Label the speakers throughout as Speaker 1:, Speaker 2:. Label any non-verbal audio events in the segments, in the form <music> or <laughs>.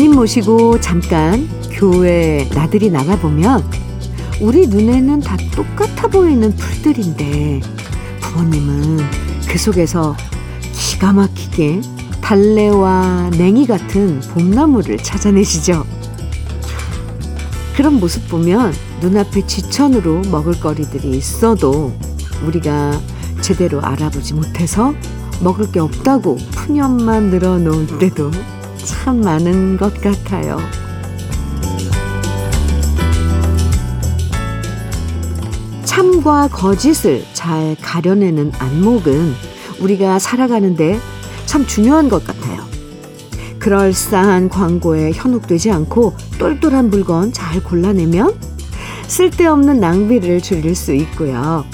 Speaker 1: 부모님 모시고 잠깐 교회 나들이 나가보면 우리 눈에는 다 똑같아 보이는 풀들인데 부모님은 그 속에서 기가 막히게 달래와 냉이 같은 봄나무를 찾아내시죠. 그런 모습 보면 눈앞에 지천으로 먹을거리들이 있어도 우리가 제대로 알아보지 못해서 먹을 게 없다고 푸념만 늘어놓을 때도 참 많은 것 같아요. 참과 거짓을 잘 가려내는 안목은 우리가 살아가는데 참 중요한 것 같아요. 그럴싸한 광고에 현혹되지 않고 똘똘한 물건 잘 골라내면 쓸데없는 낭비를 줄일 수 있고요.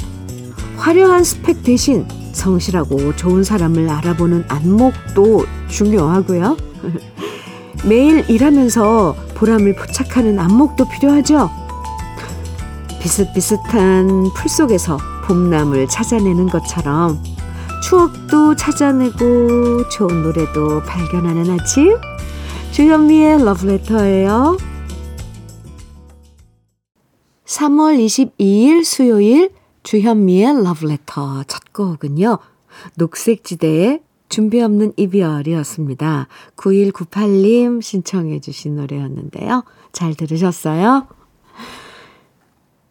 Speaker 1: 화려한 스펙 대신 성실하고 좋은 사람을 알아보는 안목도 중요하고요. <laughs> 매일 일하면서 보람을 포착하는 안목도 필요하죠. 비슷비슷한 풀 속에서 봄나물 찾아내는 것처럼 추억도 찾아내고 좋은 노래도 발견하는 아침 주현미의 러브레터예요. 3월 22일 수요일 주현미의 러브레터 첫 곡은요. 녹색지대의 준비 없는 이별이었습니다. 9198님 신청해 주신 노래였는데요. 잘 들으셨어요?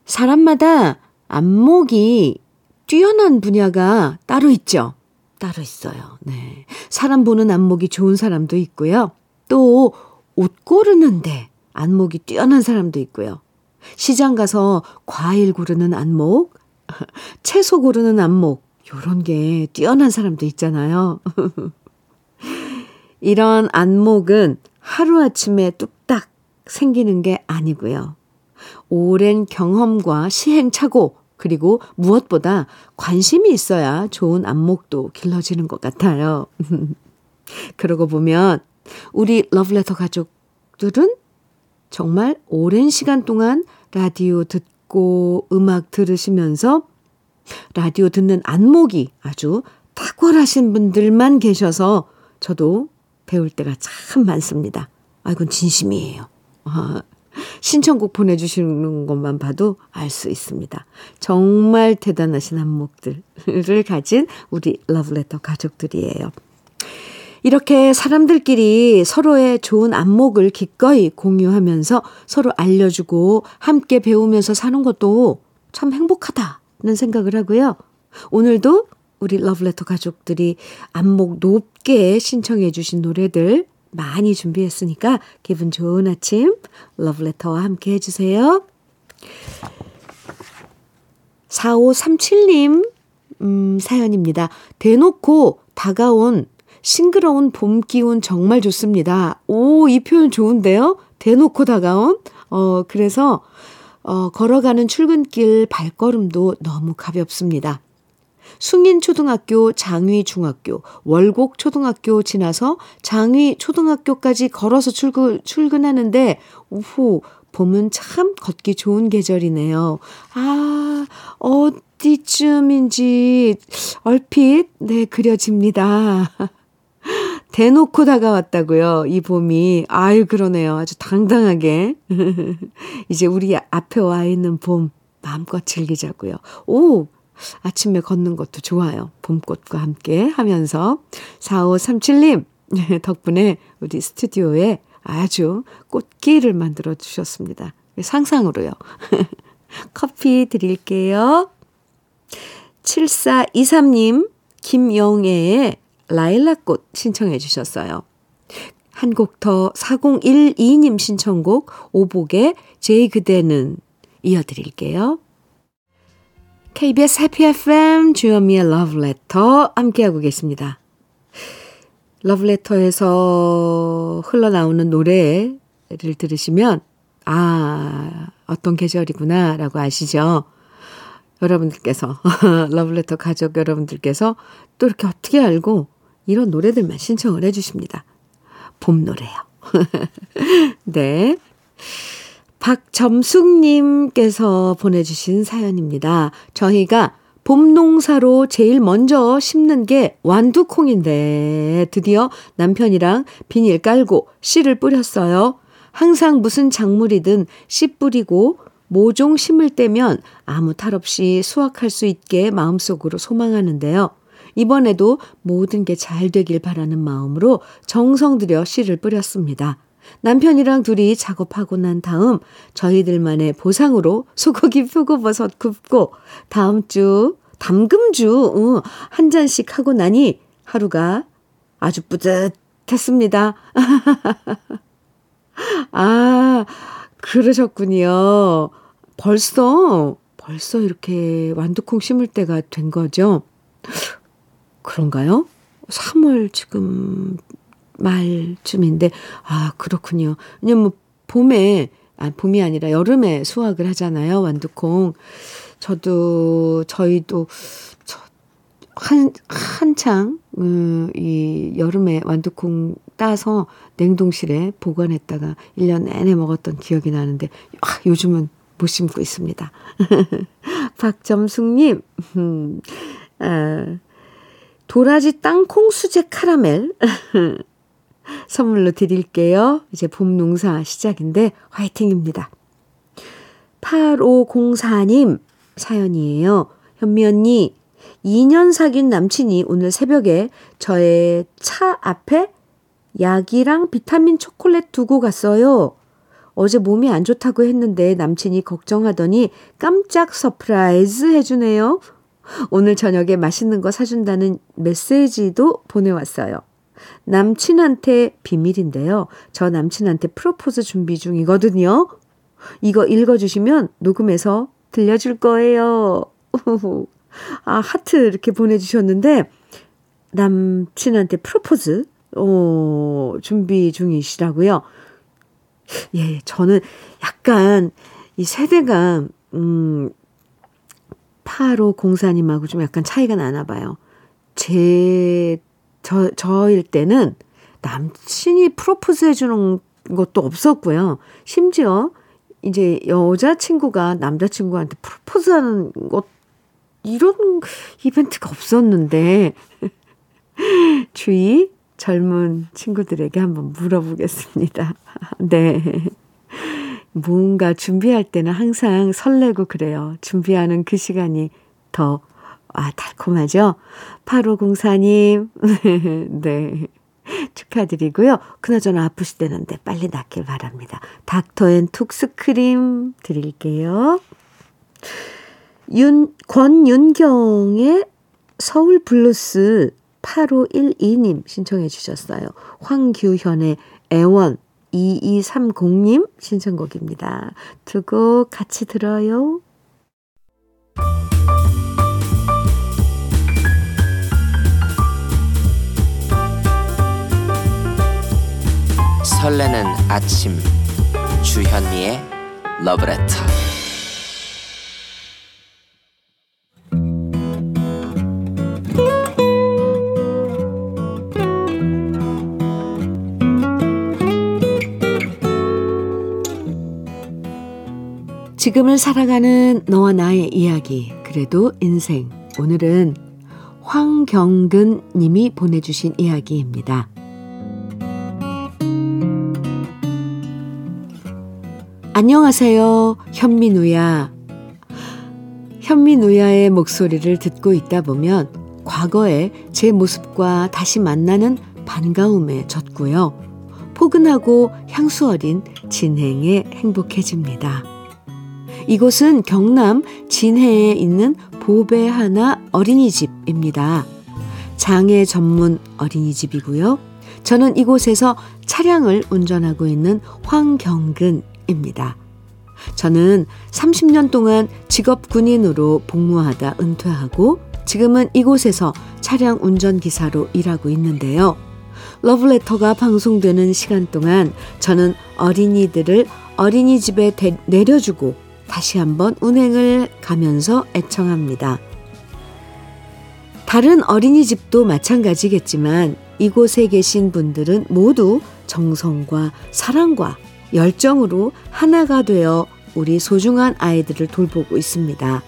Speaker 1: 사람마다 안목이 뛰어난 분야가 따로 있죠. 따로 있어요. 네. 사람 보는 안목이 좋은 사람도 있고요. 또 옷 고르는데 안목이 뛰어난 사람도 있고요. 시장 가서 과일 고르는 안목, <laughs> 채소 고르는 안목, 요런 게 뛰어난 사람도 있잖아요. <laughs> 이런 안목은 하루아침에 뚝딱 생기는 게 아니고요. 오랜 경험과 시행착오, 그리고 무엇보다 관심이 있어야 좋은 안목도 길러지는 것 같아요. <laughs> 그러고 보면 우리 러브레터 가족들은 정말 오랜 시간 동안 라디오 듣고 음악 들으시면서 라디오 듣는 안목이 아주 탁월하신 분들만 계셔서 저도 배울 때가 참 많습니다. 아, 이건 진심이에요. 아, 신청곡 보내주시는 것만 봐도 알 수 있습니다. 정말 대단하신 안목들을 가진 우리 러브레터 가족들이에요. 이렇게 사람들끼리 서로의 좋은 안목을 기꺼이 공유하면서 서로 알려주고 함께 배우면서 사는 것도 참 행복하다 는 생각을 하고요. 오늘도 우리 러브레터 가족들이 안목 높게 신청해 주신 노래들 많이 준비했으니까 기분 좋은 아침 러브레터와 함께 해주세요. 4537님 음, 사연입니다. 대놓고 다가온 싱그러운 봄 기운 정말 좋습니다. 오, 이 표현 좋은데요? 대놓고 다가온? 어, 그래서, 어, 걸어가는 출근길 발걸음도 너무 가볍습니다. 숭인초등학교, 장위중학교, 월곡초등학교 지나서 장위초등학교까지 걸어서 출근, 출근하는데, 오후, 봄은 참 걷기 좋은 계절이네요. 아, 어디쯤인지 얼핏, 네, 그려집니다. <laughs> 대놓고 다가왔다고요. 이 봄이. 아유, 그러네요. 아주 당당하게. <laughs> 이제 우리 앞에 와 있는 봄 마음껏 즐기자고요. 오, 아침에 걷는 것도 좋아요. 봄꽃과 함께 하면서. 4537님, <laughs> 덕분에 우리 스튜디오에 아주 꽃길을 만들어 주셨습니다. 상상으로요. <laughs> 커피 드릴게요. 7423님, 김영애의 라일락꽃 신청해 주셨어요. 한 곡 더 4012님 신청곡 오복의 제이 그대는 이어드릴게요. KBS 해피 FM 주현미의 러브레터 함께하고 계십니다. 러브레터에서 흘러나오는 노래를 들으시면 아 어떤 계절이구나 라고 아시죠? 여러분들께서 <laughs> 러브레터 가족 여러분들께서 또 이렇게 어떻게 알고 이런 노래들만 신청을 해주십니다. 봄 노래요. <laughs> 네. 박점숙님께서 보내주신 사연입니다. 저희가 봄 농사로 제일 먼저 심는 게 완두콩인데 드디어 남편이랑 비닐 깔고 씨를 뿌렸어요. 항상 무슨 작물이든 씨 뿌리고 모종 심을 때면 아무 탈 없이 수확할 수 있게 마음속으로 소망하는데요. 이번에도 모든 게 잘 되길 바라는 마음으로 정성 들여 씨를 뿌렸습니다. 남편이랑 둘이 작업하고 난 다음 저희들만의 보상으로 소고기 표고버섯 굽고 다음 주 담금주 어, 한 잔씩 하고 나니 하루가 아주 뿌듯했습니다. <laughs> 아, 그러셨군요. 벌써, 벌써 이렇게 완두콩 심을 때가 된 거죠? 그런가요? 3월 지금 말쯤인데, 아, 그렇군요. 왜냐면 봄에, 아, 봄이 아니라 여름에 수확을 하잖아요, 완두콩. 저도, 저희도, 저, 한, 한창, 음, 이 여름에 완두콩 따서 냉동실에 보관했다가 1년 내내 먹었던 기억이 나는데, 아, 요즘은 못 심고 있습니다. <laughs> 박점숙님, 음, 아, 도라지 땅콩 수제 카라멜. <laughs> 선물로 드릴게요. 이제 봄 농사 시작인데 화이팅입니다. 8504님 사연이에요. 현미 언니, 2년 사귄 남친이 오늘 새벽에 저의 차 앞에 약이랑 비타민 초콜릿 두고 갔어요. 어제 몸이 안 좋다고 했는데 남친이 걱정하더니 깜짝 서프라이즈 해주네요. 오늘 저녁에 맛있는 거 사준다는 메시지도 보내왔어요. 남친한테 비밀인데요. 저 남친한테 프로포즈 준비 중이거든요. 이거 읽어주시면 녹음해서 들려줄 거예요. 아, 하트 이렇게 보내주셨는데, 남친한테 프로포즈, 어, 준비 중이시라고요. 예, 저는 약간 이 세대가, 음, 8호 공사님하고 좀 약간 차이가 나나 봐요. 제, 저, 저일 때는 남친이 프로포즈 해주는 것도 없었고요. 심지어 이제 여자친구가 남자친구한테 프로포즈 하는 것, 이런 이벤트가 없었는데, <laughs> 주위 젊은 친구들에게 한번 물어보겠습니다. <laughs> 네. 뭔가 준비할 때는 항상 설레고 그래요. 준비하는 그 시간이 더, 아, 달콤하죠? 8504님, <laughs> 네. 축하드리고요. 그나저나 아프시대는데 빨리 낫길 바랍니다. 닥터 앤 톡스크림 드릴게요. 윤, 권윤경의 서울 블루스 8512님 신청해 주셨어요. 황규현의 애원 2230님 신청곡입니다. 두 곡 같이 들어요.
Speaker 2: 설레는 아침 주현미의 러브레터
Speaker 1: 지금을 살아가는 너와 나의 이야기, 그래도 인생. 오늘은 황경근 님이 보내주신 이야기입니다. 안녕하세요. 현민우야. 현민우야의 목소리를 듣고 있다 보면 과거의 제 모습과 다시 만나는 반가움에 젖고요. 포근하고 향수 어린 진행에 행복해집니다. 이곳은 경남 진해에 있는 보배 하나 어린이집입니다. 장애 전문 어린이집이고요. 저는 이곳에서 차량을 운전하고 있는 황경근입니다. 저는 30년 동안 직업 군인으로 복무하다 은퇴하고 지금은 이곳에서 차량 운전기사로 일하고 있는데요. 러브레터가 방송되는 시간 동안 저는 어린이들을 어린이집에 데, 내려주고 다시 한번 운행을 가면서 애청합니다. 다른 어린이집도 마찬가지겠지만 이곳에 계신 분들은 모두 정성과 사랑과 열정으로 하나가 되어 우리 소중한 아이들을 돌보고 있습니다.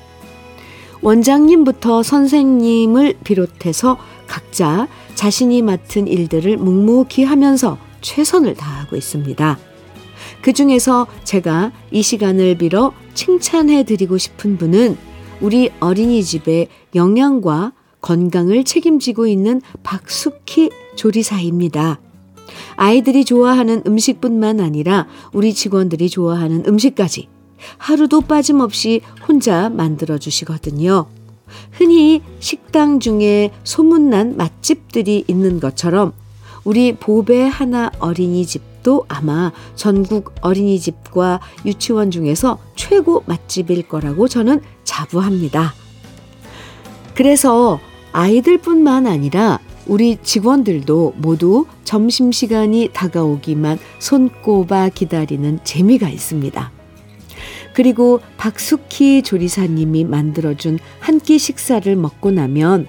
Speaker 1: 원장님부터 선생님을 비롯해서 각자 자신이 맡은 일들을 묵묵히 하면서 최선을 다하고 있습니다. 그 중에서 제가 이 시간을 빌어 칭찬해 드리고 싶은 분은 우리 어린이집의 영양과 건강을 책임지고 있는 박숙희 조리사입니다. 아이들이 좋아하는 음식뿐만 아니라 우리 직원들이 좋아하는 음식까지 하루도 빠짐없이 혼자 만들어 주시거든요. 흔히 식당 중에 소문난 맛집들이 있는 것처럼 우리 보배 하나 어린이집 도 아마 전국 어린이집과 유치원 중에서 최고 맛집일 거라고 저는 자부합니다. 그래서 아이들뿐만 아니라 우리 직원들도 모두 점심시간이 다가오기만 손꼽아 기다리는 재미가 있습니다. 그리고 박숙희 조리사님이 만들어준 한 끼 식사를 먹고 나면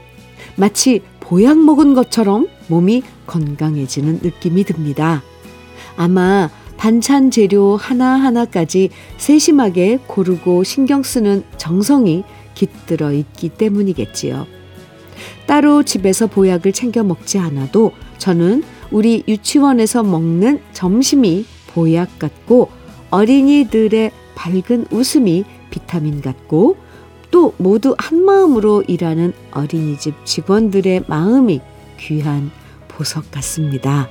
Speaker 1: 마치 보약 먹은 것처럼 몸이 건강해지는 느낌이 듭니다. 아마 반찬 재료 하나하나까지 세심하게 고르고 신경 쓰는 정성이 깃들어 있기 때문이겠지요. 따로 집에서 보약을 챙겨 먹지 않아도 저는 우리 유치원에서 먹는 점심이 보약 같고 어린이들의 밝은 웃음이 비타민 같고 또 모두 한 마음으로 일하는 어린이집 직원들의 마음이 귀한 보석 같습니다.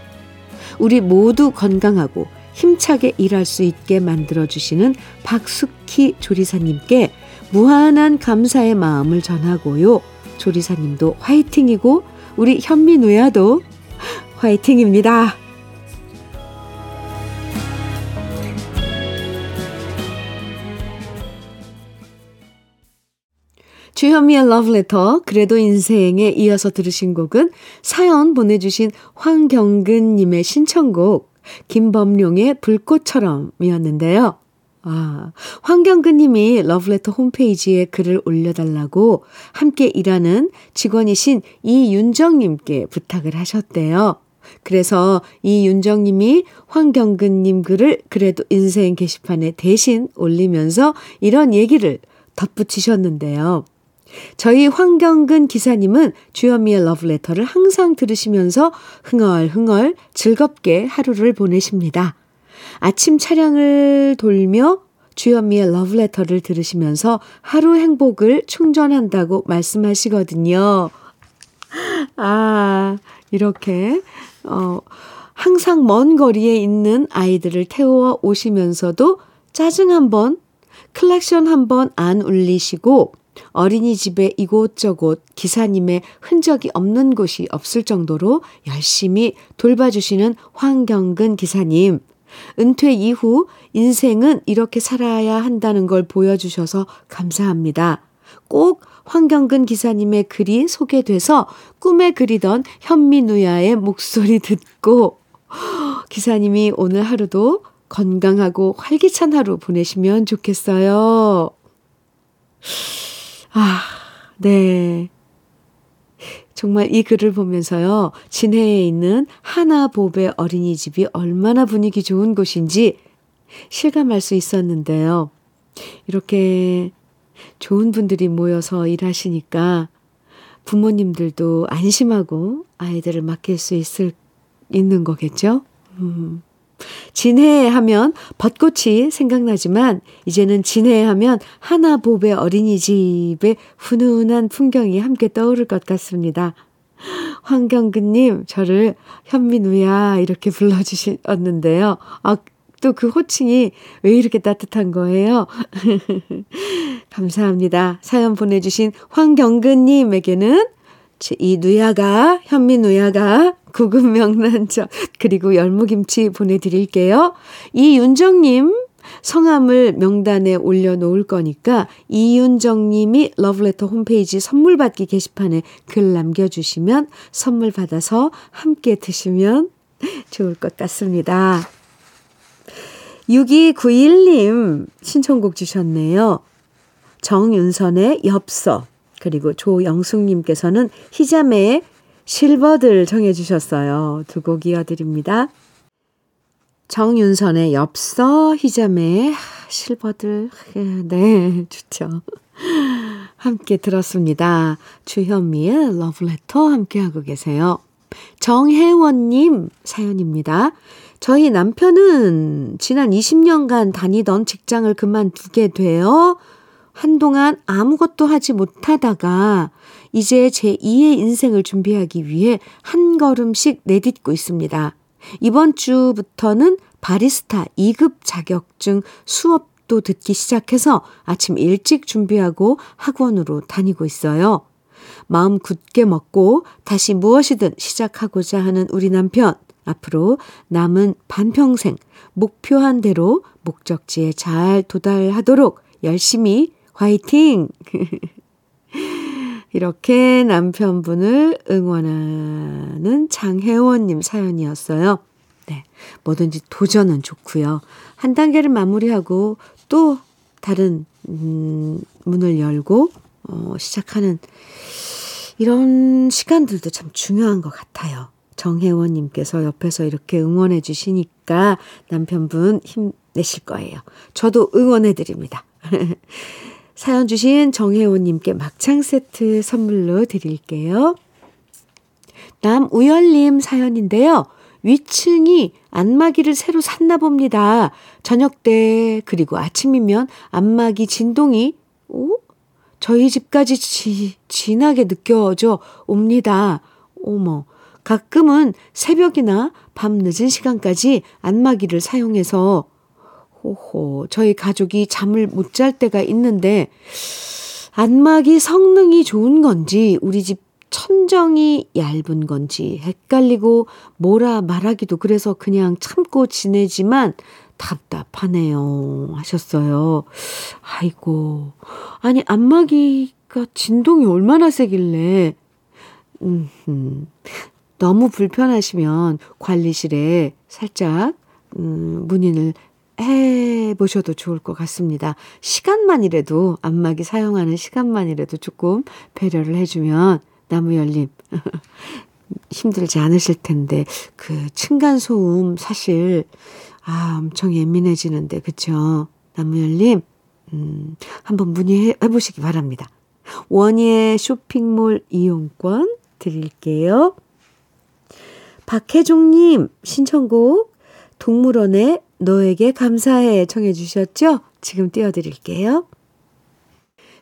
Speaker 1: 우리 모두 건강하고 힘차게 일할 수 있게 만들어주시는 박숙희 조리사님께 무한한 감사의 마음을 전하고요. 조리사님도 화이팅이고 우리 현미누야도 화이팅입니다. 주현미의 러브레터 그래도 인생에 이어서 들으신 곡은 사연 보내주신 황경근님의 신청곡 김범룡의 불꽃처럼이었는데요. 아, 황경근 님이 러브레터 홈페이지에 글을 올려달라고 함께 일하는 직원이신 이윤정 님께 부탁을 하셨대요. 그래서 이윤정 님이 황경근 님 글을 그래도 인생 게시판에 대신 올리면서 이런 얘기를 덧붙이셨는데요. 저희 황경근 기사님은 주현미의 러브레터를 항상 들으시면서 흥얼흥얼 즐겁게 하루를 보내십니다. 아침 차량을 돌며 주현미의 러브레터를 들으시면서 하루 행복을 충전한다고 말씀하시거든요. 아, 이렇게, 어, 항상 먼 거리에 있는 아이들을 태워 오시면서도 짜증 한 번, 클락션 한 번 안 울리시고 어린이집에 이곳저곳 기사님의 흔적이 없는 곳이 없을 정도로 열심히 돌봐주시는 황경근 기사님. 은퇴 이후 인생은 이렇게 살아야 한다는 걸 보여주셔서 감사합니다. 꼭 황경근 기사님의 글이 소개돼서 꿈에 그리던 현미누야의 목소리 듣고 <gasps> 기사님이 오늘 하루도 건강하고 활기찬 하루 보내시면 좋겠어요. 아, 네. 정말 이 글을 보면서요, 진해에 있는 하나보배 어린이집이 얼마나 분위기 좋은 곳인지 실감할 수 있었는데요. 이렇게 좋은 분들이 모여서 일하시니까 부모님들도 안심하고 아이들을 맡길 수 있을, 있는 거겠죠? 음. 진해 하면 벚꽃이 생각나지만 이제는 진해 하면 하나보배 어린이집의 훈훈한 풍경이 함께 떠오를 것 같습니다. 황경근님, 저를 현민우야 이렇게 불러주셨는데요. 아, 또 그 호칭이 왜 이렇게 따뜻한 거예요? <laughs> 감사합니다. 사연 보내주신 황경근님에게는 이 누야가, 현미 누야가 구급 명란젓 그리고 열무김치 보내드릴게요. 이윤정님 성함을 명단에 올려놓을 거니까 이윤정님이 러브레터 홈페이지 선물 받기 게시판에 글 남겨주시면 선물 받아서 함께 드시면 좋을 것 같습니다. 6291님 신청곡 주셨네요. 정윤선의 엽서 그리고 조영숙님께서는 희자매의 실버들 정해 주셨어요. 두 곡 이어드립니다. 정윤선의 엽서, 희자매의 실버들. <laughs> 네, 좋죠. 함께 들었습니다. 주현미의 러브레터 함께하고 계세요. 정혜원님 사연입니다. 저희 남편은 지난 20년간 다니던 직장을 그만두게 되어 한동안 아무것도 하지 못하다가 이제 제 2의 인생을 준비하기 위해 한 걸음씩 내딛고 있습니다. 이번 주부터는 바리스타 2급 자격증 수업도 듣기 시작해서 아침 일찍 준비하고 학원으로 다니고 있어요. 마음 굳게 먹고 다시 무엇이든 시작하고자 하는 우리 남편. 앞으로 남은 반평생 목표한 대로 목적지에 잘 도달하도록 열심히 화이팅! <laughs> 이렇게 남편분을 응원하는 장혜원님 사연이었어요. 네. 뭐든지 도전은 좋고요. 한 단계를 마무리하고 또 다른, 음, 문을 열고, 어, 시작하는 이런 시간들도 참 중요한 것 같아요. 정혜원님께서 옆에서 이렇게 응원해 주시니까 남편분 힘내실 거예요. 저도 응원해 드립니다. <laughs> 사연 주신 정혜원님께 막창 세트 선물로 드릴게요. 남우열님 사연인데요. 위층이 안마기를 새로 샀나 봅니다. 저녁 때 그리고 아침이면 안마기 진동이 오? 저희 집까지 지, 진하게 느껴져 옵니다. 어머, 가끔은 새벽이나 밤 늦은 시간까지 안마기를 사용해서 호호, 저희 가족이 잠을 못 잘 때가 있는데 안마기 성능이 좋은 건지 우리 집 천정이 얇은 건지 헷갈리고 뭐라 말하기도 그래서 그냥 참고 지내지만 답답하네요. 하셨어요. 아이고. 아니, 안마기가 진동이 얼마나 세길래. 음, 음. 너무 불편하시면 관리실에 살짝, 음, 문의를 해 보셔도 좋을 것 같습니다. 시간만이라도, 안마기 사용하는 시간만이라도 조금 배려를 해주면, 나무열님, <laughs> 힘들지 않으실 텐데, 그 층간 소음 사실, 아, 엄청 예민해지는데, 그쵸? 나무열님, 음, 한번 문의해 보시기 바랍니다. 원예 쇼핑몰 이용권 드릴게요. 박혜종님 신청곡 동물원의 너에게 감사해 청해 주셨죠? 지금 띄워드릴게요.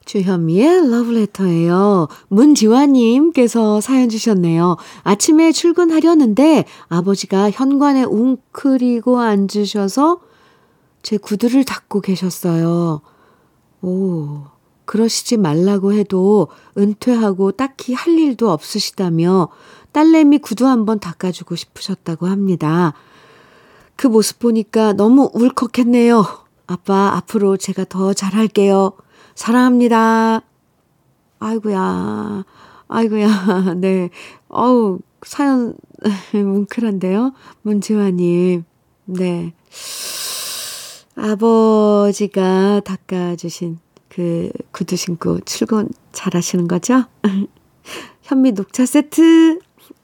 Speaker 1: 주현미의 러브레터예요. 문지화님께서 사연 주셨네요. 아침에 출근하려는데 아버지가 현관에 웅크리고 앉으셔서 제 구두를 닦고 계셨어요. 오, 그러시지 말라고 해도 은퇴하고 딱히 할 일도 없으시다며 딸내미 구두 한번 닦아주고 싶으셨다고 합니다. 그 모습 보니까 너무 울컥했네요. 아빠, 앞으로 제가 더 잘할게요. 사랑합니다. 아이고야, 아이고야, <laughs> 네. 어우, 사연, <laughs> 뭉클한데요? 문지화님, 네. 아버지가 닦아주신 그 구두 신고 출근 잘 하시는 거죠? <laughs> 현미 녹차 세트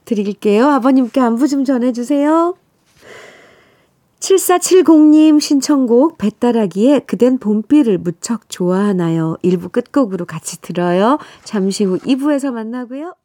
Speaker 1: 드릴게요. 아버님께 안부 좀 전해주세요. 7470님 신청곡 배따라기에 그댄 봄비를 무척 좋아하나요? 1부 끝곡으로 같이 들어요. 잠시 후 2부에서 만나고요.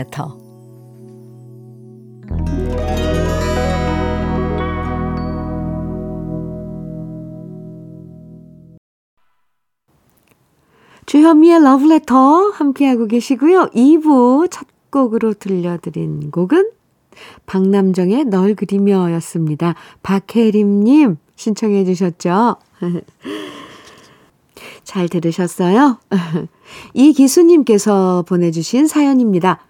Speaker 1: Letter. 주현미의 Letter 함께하고 계시고요. 2부 첫 곡으로 들려드린 곡은 박남정의 널 그리며 였습니다. 박혜림님 신청해 주셨죠? <laughs> 잘 들으셨어요? <laughs> 이기수님께서 보내주신 사연입니다.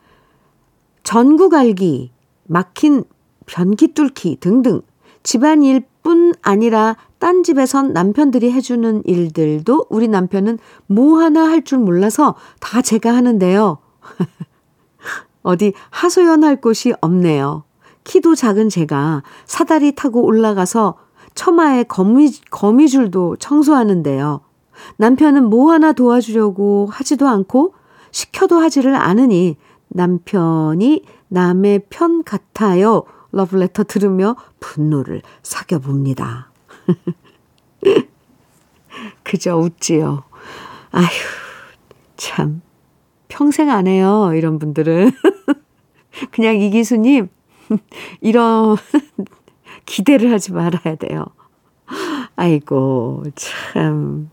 Speaker 1: 전구 갈기, 막힌 변기 뚫기 등등 집안일 뿐 아니라 딴 집에선 남편들이 해주는 일들도 우리 남편은 뭐 하나 할 줄 몰라서 다 제가 하는데요. <laughs> 어디 하소연할 곳이 없네요. 키도 작은 제가 사다리 타고 올라가서 처마에 거미, 거미줄도 청소하는데요. 남편은 뭐 하나 도와주려고 하지도 않고 시켜도 하지를 않으니 남편이 남의 편 같아요. 러브레터 들으며 분노를 사겨봅니다. <laughs> 그저 웃지요. 아휴, 참. 평생 안 해요. 이런 분들은. <laughs> 그냥 이기수님, <laughs> 이런 기대를 하지 말아야 돼요. 아이고, 참.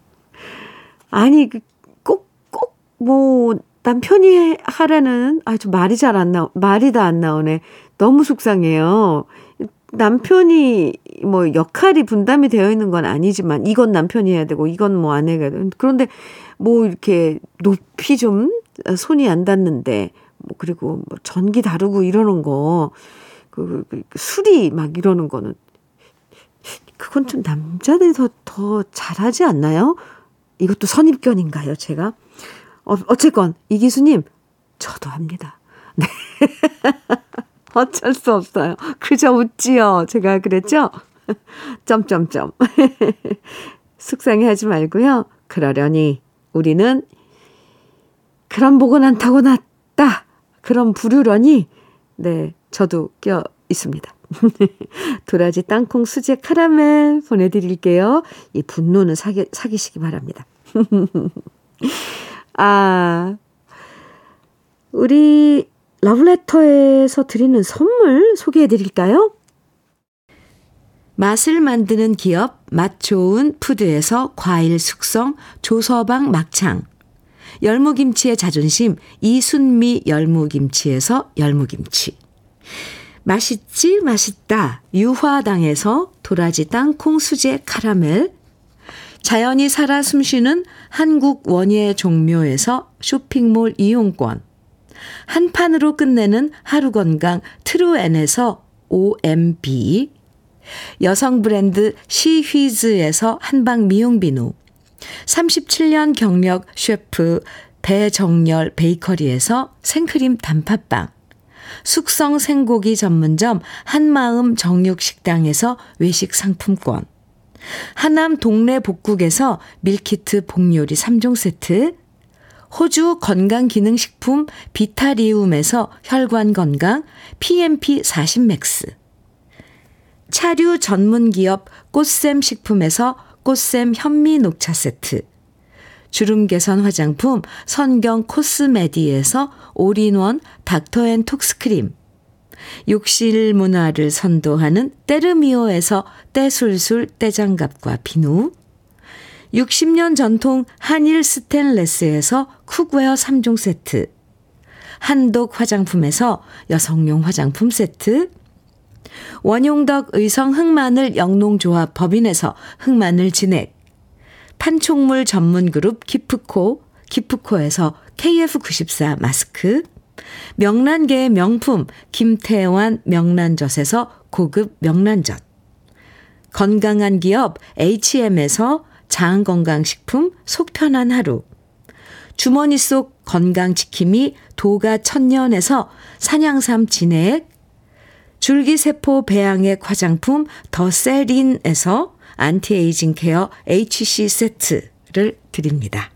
Speaker 1: 아니, 그 꼭, 꼭, 뭐, 남편이 하라는, 아, 주 말이 잘 안 나, 말이 다 안 나오네. 너무 속상해요. 남편이 뭐 역할이 분담이 되어 있는 건 아니지만 이건 남편이 해야 되고 이건 뭐 아내가 그런데 뭐 이렇게 높이 좀 손이 안 닿는데 뭐 그리고 뭐 전기 다루고 이러는 거 그, 그, 그 술이 막 이러는 거는 그건 좀 남자들이 더, 더 잘하지 않나요? 이것도 선입견인가요, 제가? 어, 어쨌건, 이기수님, 저도 합니다. 네. <laughs> 어쩔 수 없어요. 그저 웃지요. 제가 그랬죠? 점점점. <laughs> 속상해 하지 말고요. 그러려니 우리는 그런 복은 안 타고났다. 그런 부르려니 네, 저도 껴 있습니다. <laughs> 도라지 땅콩 수제 카라멜 보내드릴게요. 이 분노는 사기, 사기시기 바랍니다. 아, 우리 러브레터에서 드리는 선물 소개해 드릴까요? 맛을 만드는 기업 맛 좋은 푸드에서 과일 숙성 조서방 막창. 열무김치의 자존심 이순미 열무김치에서 열무김치. 맛있지 맛있다. 유화당에서 도라지 땅콩 수제 카라멜 자연이 살아 숨쉬는 한국 원예 종묘에서 쇼핑몰 이용권. 한 판으로 끝내는 하루 건강 트루엔에서 OMB, 여성 브랜드 시휘즈에서 한방 미용 비누, 37년 경력 셰프 배정열 베이커리에서 생크림 단팥빵, 숙성 생고기 전문점 한마음 정육식당에서 외식 상품권, 하남 동네 복국에서 밀키트 복요리 3종 세트, 호주 건강기능식품 비타리움에서 혈관 건강 PMP 40 맥스. 차류 전문기업 꽃샘 식품에서 꽃샘 현미 녹차 세트. 주름 개선 화장품 선경 코스메디에서 올인원 닥터앤톡스크림. 욕실 문화를 선도하는 때르미오에서 때술술 때장갑과 비누. 60년 전통 한일 스텐레스에서 쿡웨어 3종 세트, 한독 화장품에서 여성용 화장품 세트, 원용덕 의성 흑마늘 영농조합 법인에서 흑마늘 진액, 판촉물 전문 그룹 기프코, 기프코에서 KF94 마스크, 명란계의 명품 김태환 명란젓에서 고급 명란젓, 건강한 기업 HM에서 장건강식품 속편한 하루. 주머니 속 건강지킴이 도가 천년에서 산양삼 진액. 줄기세포 배양액 화장품 더 세린에서 안티에이징 케어 HC 세트를 드립니다.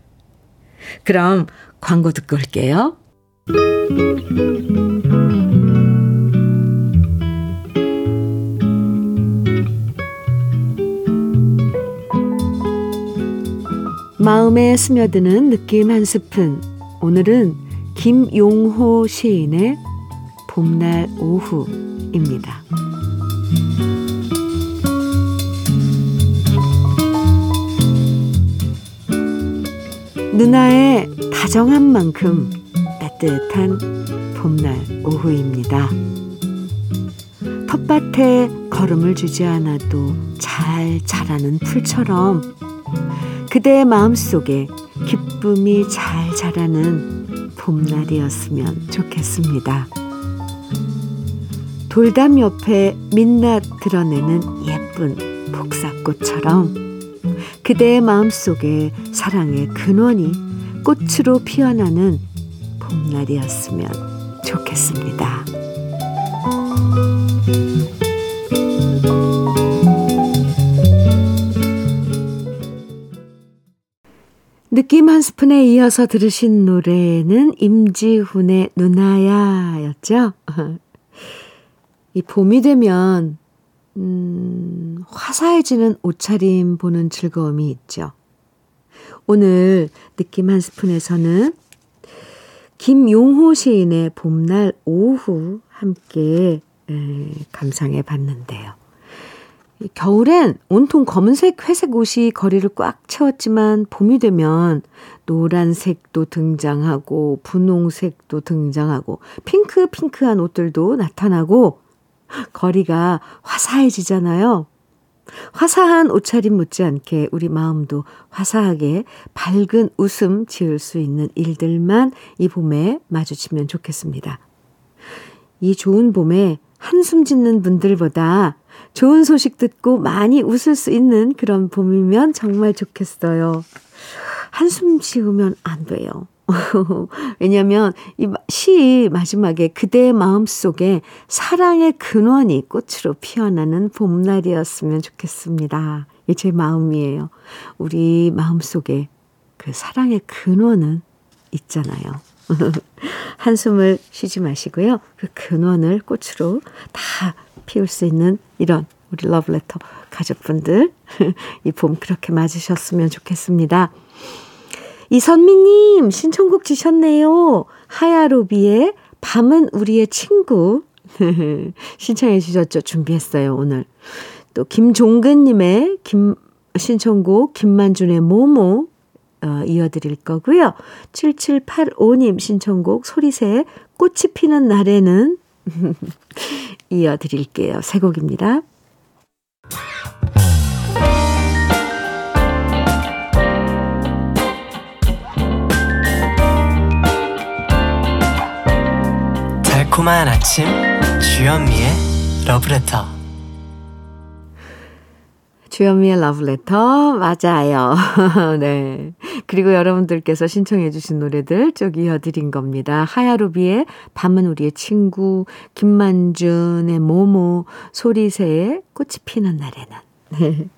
Speaker 1: 그럼 광고 듣고 올게요. 마음에 스며드는 느낌 한 스푼. 오늘은 김용호 시인의 봄날 오후입니다. 누나의 다정한 만큼 따뜻한 봄날 오후입니다. 텃밭에 걸음을 주지 않아도 잘 자라는 풀처럼 그대의 마음속에 기쁨이 잘 자라는 봄날이었으면 좋겠습니다. 돌담 옆에 민낯 드러내는 예쁜 복사꽃처럼 그대의 마음속에 사랑의 근원이 꽃으로 피어나는 봄날이었으면 좋겠습니다. 느낌 한 스푼에 이어서 들으신 노래는 임지훈의 누나야 였죠? <laughs> 이 봄이 되면, 음, 화사해지는 옷차림 보는 즐거움이 있죠. 오늘 느낌 한 스푼에서는 김용호 시인의 봄날 오후 함께 에, 감상해 봤는데요. 겨울엔 온통 검은색, 회색 옷이 거리를 꽉 채웠지만 봄이 되면 노란색도 등장하고 분홍색도 등장하고 핑크핑크한 옷들도 나타나고 거리가 화사해지잖아요. 화사한 옷차림 못지않게 우리 마음도 화사하게 밝은 웃음 지을 수 있는 일들만 이 봄에 마주치면 좋겠습니다. 이 좋은 봄에 한숨 짓는 분들보다 좋은 소식 듣고 많이 웃을 수 있는 그런 봄이면 정말 좋겠어요. 한숨 쉬우면 안 돼요. <laughs> 왜냐면 이시 마지막에 그대의 마음 속에 사랑의 근원이 꽃으로 피어나는 봄날이었으면 좋겠습니다. 이게 제 마음이에요. 우리 마음 속에 그 사랑의 근원은 있잖아요. <laughs> 한숨을 쉬지 마시고요. 그 근원을 꽃으로 다 피울 수 있는 이런 우리 러브레터 가족분들 <laughs> 이 봄 그렇게 맞으셨으면 좋겠습니다. 이선미님 신청곡 주셨네요. 하야로비의 밤은 우리의 친구 <laughs> 신청해 주셨죠. 준비했어요 오늘. 또 김종근님의 김 신청곡 김만준의 모모 어, 이어드릴 거고요. 7785님 신청곡 소리새 꽃이 피는 날에는 <laughs> 이어드릴게요. 새 곡입니다.
Speaker 2: 달콤한 아침 주현미의 러브레터
Speaker 1: 주현미의 러브레터 맞아요. <laughs> 네. 그리고 여러분들께서 신청해 주신 노래들 쭉 이어드린 겁니다. 하야루비의 밤은 우리의 친구, 김만준의 모모, 소리새의 꽃이 피는 날에는. 네.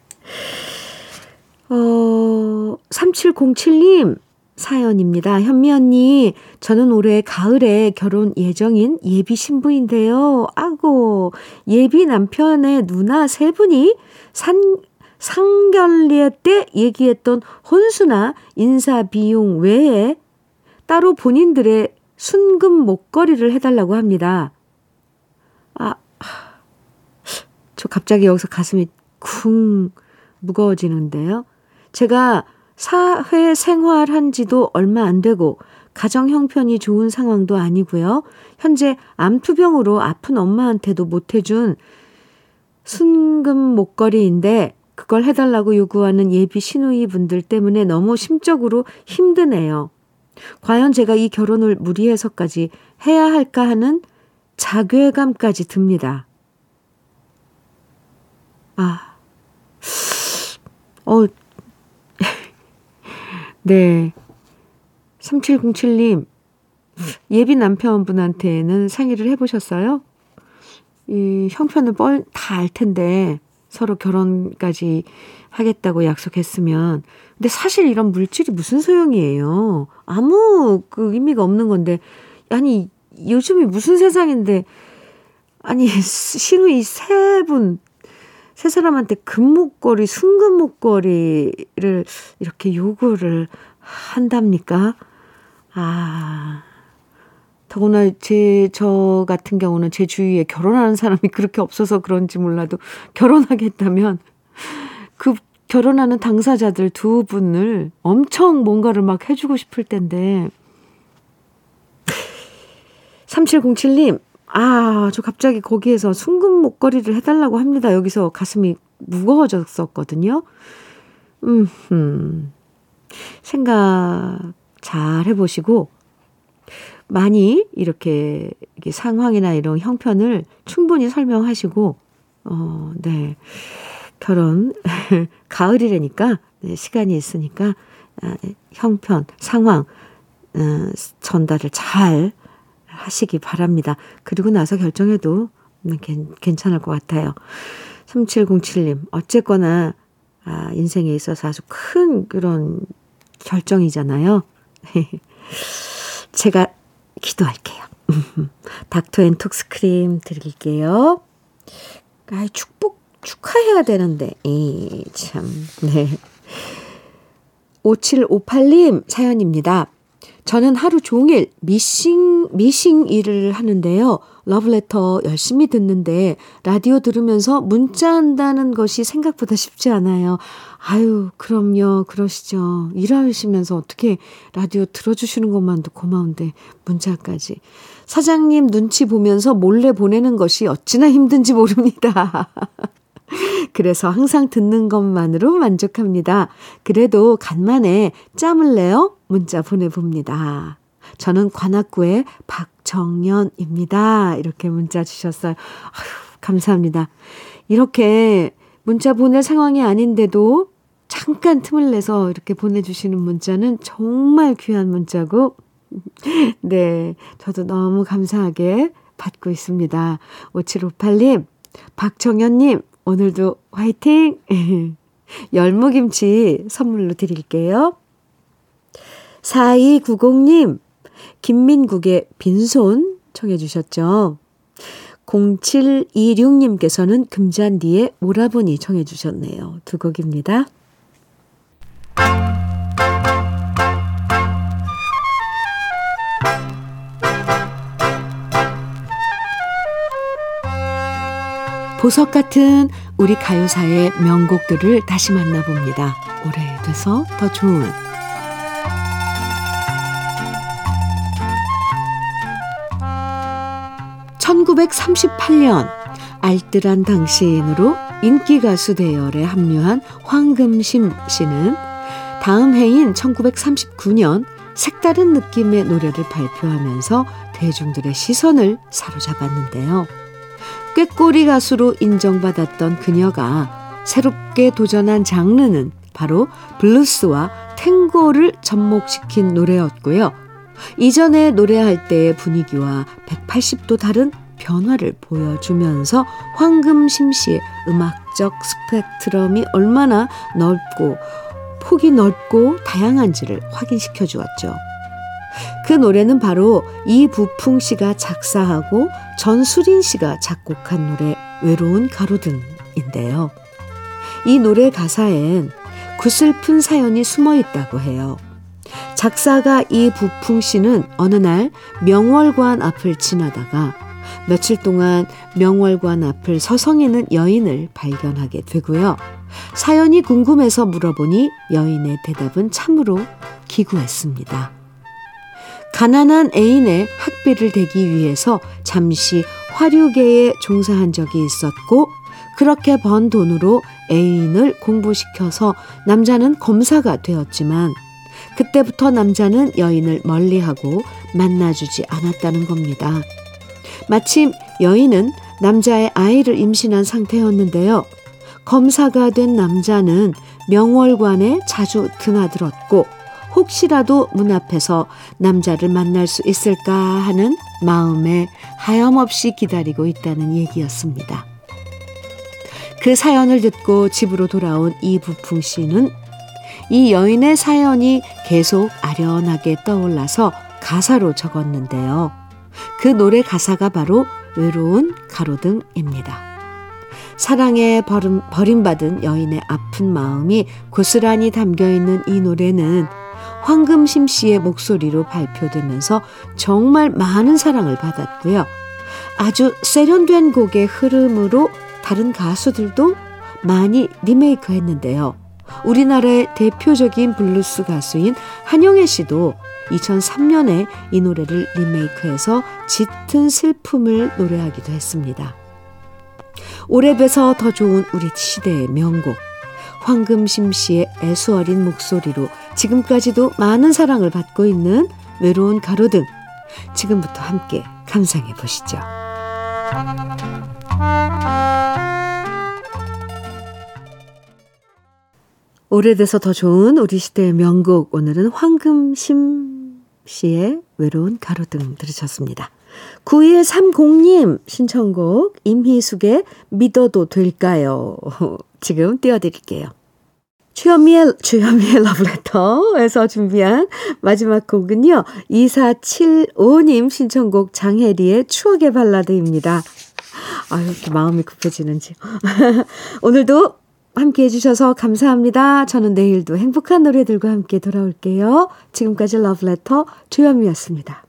Speaker 1: 어, 3707님 사연입니다. 현미 언니, 저는 올해 가을에 결혼 예정인 예비 신부인데요. 아고, 예비 남편의 누나 세 분이 산, 상견례 때 얘기했던 혼수나 인사 비용 외에 따로 본인들의 순금 목걸이를 해달라고 합니다. 아, 저 갑자기 여기서 가슴이 쿵 무거워지는데요. 제가 사회 생활한 지도 얼마 안 되고 가정 형편이 좋은 상황도 아니고요. 현재 암투병으로 아픈 엄마한테도 못 해준 순금 목걸이인데 그걸 해달라고 요구하는 예비 신우이 분들 때문에 너무 심적으로 힘드네요. 과연 제가 이 결혼을 무리해서까지 해야 할까 하는 자괴감까지 듭니다. 아, 어, 네. 3707님, 예비 남편분한테는 상의를 해보셨어요? 이 형편을 뻘다 알 텐데 서로 결혼까지 하겠다고 약속했으면 근데 사실 이런 물질이 무슨 소용이에요. 아무 그 의미가 없는 건데 아니 요즘이 무슨 세상인데 아니 <laughs> 신우이 세 분 세 사람한테 금목걸이 순금목걸이를 이렇게 요구를 한답니까? 아 더구나 제, 저 같은 경우는 제 주위에 결혼하는 사람이 그렇게 없어서 그런지 몰라도 결혼하겠다면 그 결혼하는 당사자들 두 분을 엄청 뭔가를 막 해주고 싶을 텐데. 3707님, 아, 저 갑자기 거기에서 순금 목걸이를 해달라고 합니다. 여기서 가슴이 무거워졌었거든요. 음, 음. 생각 잘 해보시고, 많이 이렇게 상황이나 이런 형편을 충분히 설명하시고, 어, 네. 결혼 <laughs> 가을이라니까 네, 시간이 있으니까 아, 형편 상황 어, 전달을 잘 하시기 바랍니다. 그리고 나서 결정해도 괜찮을 것 같아요. 3707님, 어쨌거나, 아, 인생에 있어서 아주 큰 그런 결정이잖아요. <laughs> 제가 기도할게요. <laughs> 닥터 앤 톡스 크림 드릴게요. 아, 축복, 축하해야 되는데, 이, 참, 네. 5758님 사연입니다. 저는 하루 종일 미싱, 미싱 일을 하는데요. 러브레터 열심히 듣는데 라디오 들으면서 문자 한다는 것이 생각보다 쉽지 않아요. 아유, 그럼요. 그러시죠. 일하시면서 어떻게 라디오 들어주시는 것만도 고마운데 문자까지. 사장님 눈치 보면서 몰래 보내는 것이 어찌나 힘든지 모릅니다. <laughs> 그래서 항상 듣는 것만으로 만족합니다. 그래도 간만에 짬을 내어 문자 보내봅니다. 저는 관악구의 박정연입니다. 이렇게 문자 주셨어요. 아휴, 감사합니다. 이렇게 문자 보낼 상황이 아닌데도 잠깐 틈을 내서 이렇게 보내주시는 문자는 정말 귀한 문자고, <laughs> 네, 저도 너무 감사하게 받고 있습니다. 5758님, 박정현님, 오늘도 화이팅! <laughs> 열무김치 선물로 드릴게요. 4290님, 김민국의 빈손 청해 주셨죠. 0726님께서는 금잔디의 오라버니 청해 주셨네요. 두 곡입니다. 보석 같은 우리 가요사의 명곡들을 다시 만나봅니다. 오래돼서 더 좋은 1938년 알뜰한 당신으로 인기가수 대열에 합류한 황금심 씨는 다음 해인 1939년 색다른 느낌의 노래를 발표하면서 대중들의 시선을 사로잡았는데요. 꾀꼬리 가수로 인정받았던 그녀가 새롭게 도전한 장르는 바로 블루스와 탱고를 접목시킨 노래였고요. 이전에 노래할 때의 분위기와 180도 다른 변화를 보여주면서 황금심 씨의 음악적 스펙트럼이 얼마나 넓고 폭이 넓고 다양한지를 확인시켜 주었죠. 그 노래는 바로 이부풍 씨가 작사하고 전수린 씨가 작곡한 노래 외로운 가로등인데요. 이 노래 가사엔 구슬픈 사연이 숨어 있다고 해요. 작사가 이부풍 씨는 어느 날 명월관 앞을 지나다가 며칠 동안 명월관 앞을 서성이는 여인을 발견하게 되고요. 사연이 궁금해서 물어보니 여인의 대답은 참으로 기구했습니다. 가난한 애인의 학비를 대기 위해서 잠시 화류계에 종사한 적이 있었고 그렇게 번 돈으로 애인을 공부시켜서 남자는 검사가 되었지만 그때부터 남자는 여인을 멀리하고 만나주지 않았다는 겁니다. 마침 여인은 남자의 아이를 임신한 상태였는데요. 검사가 된 남자는 명월관에 자주 드나들었고 혹시라도 문 앞에서 남자를 만날 수 있을까 하는 마음에 하염없이 기다리고 있다는 얘기였습니다. 그 사연을 듣고 집으로 돌아온 이부풍 씨는 이 여인의 사연이 계속 아련하게 떠올라서 가사로 적었는데요. 그 노래 가사가 바로 외로운 가로등입니다. 사랑에 버림, 버림받은 여인의 아픈 마음이 고스란히 담겨 있는 이 노래는 황금심 씨의 목소리로 발표되면서 정말 많은 사랑을 받았고요. 아주 세련된 곡의 흐름으로 다른 가수들도 많이 리메이크 했는데요. 우리나라의 대표적인 블루스 가수인 한영애 씨도 2003년에 이 노래를 리메이크해서 짙은 슬픔을 노래하기도 했습니다. 오래돼서 더 좋은 우리 시대의 명곡 황금심 씨의 애수 어린 목소리로 지금까지도 많은 사랑을 받고 있는 외로운 가로등 지금부터 함께 감상해 보시죠. 오래돼서 더 좋은 우리 시대의 명곡. 오늘은 황금심 씨의 외로운 가로등 들으셨습니다. 9130님 신청곡 임희숙의 믿어도 될까요? <laughs> 지금 띄워드릴게요. 주현미의, 주현미의 러브레터에서 준비한 마지막 곡은요. 2475님 신청곡 장혜리의 추억의 발라드입니다. 아유, 이렇게 마음이 급해지는지. <laughs> 오늘도 함께 해주셔서 감사합니다. 저는 내일도 행복한 노래들과 함께 돌아올게요. 지금까지 러브레터 주현미였습니다.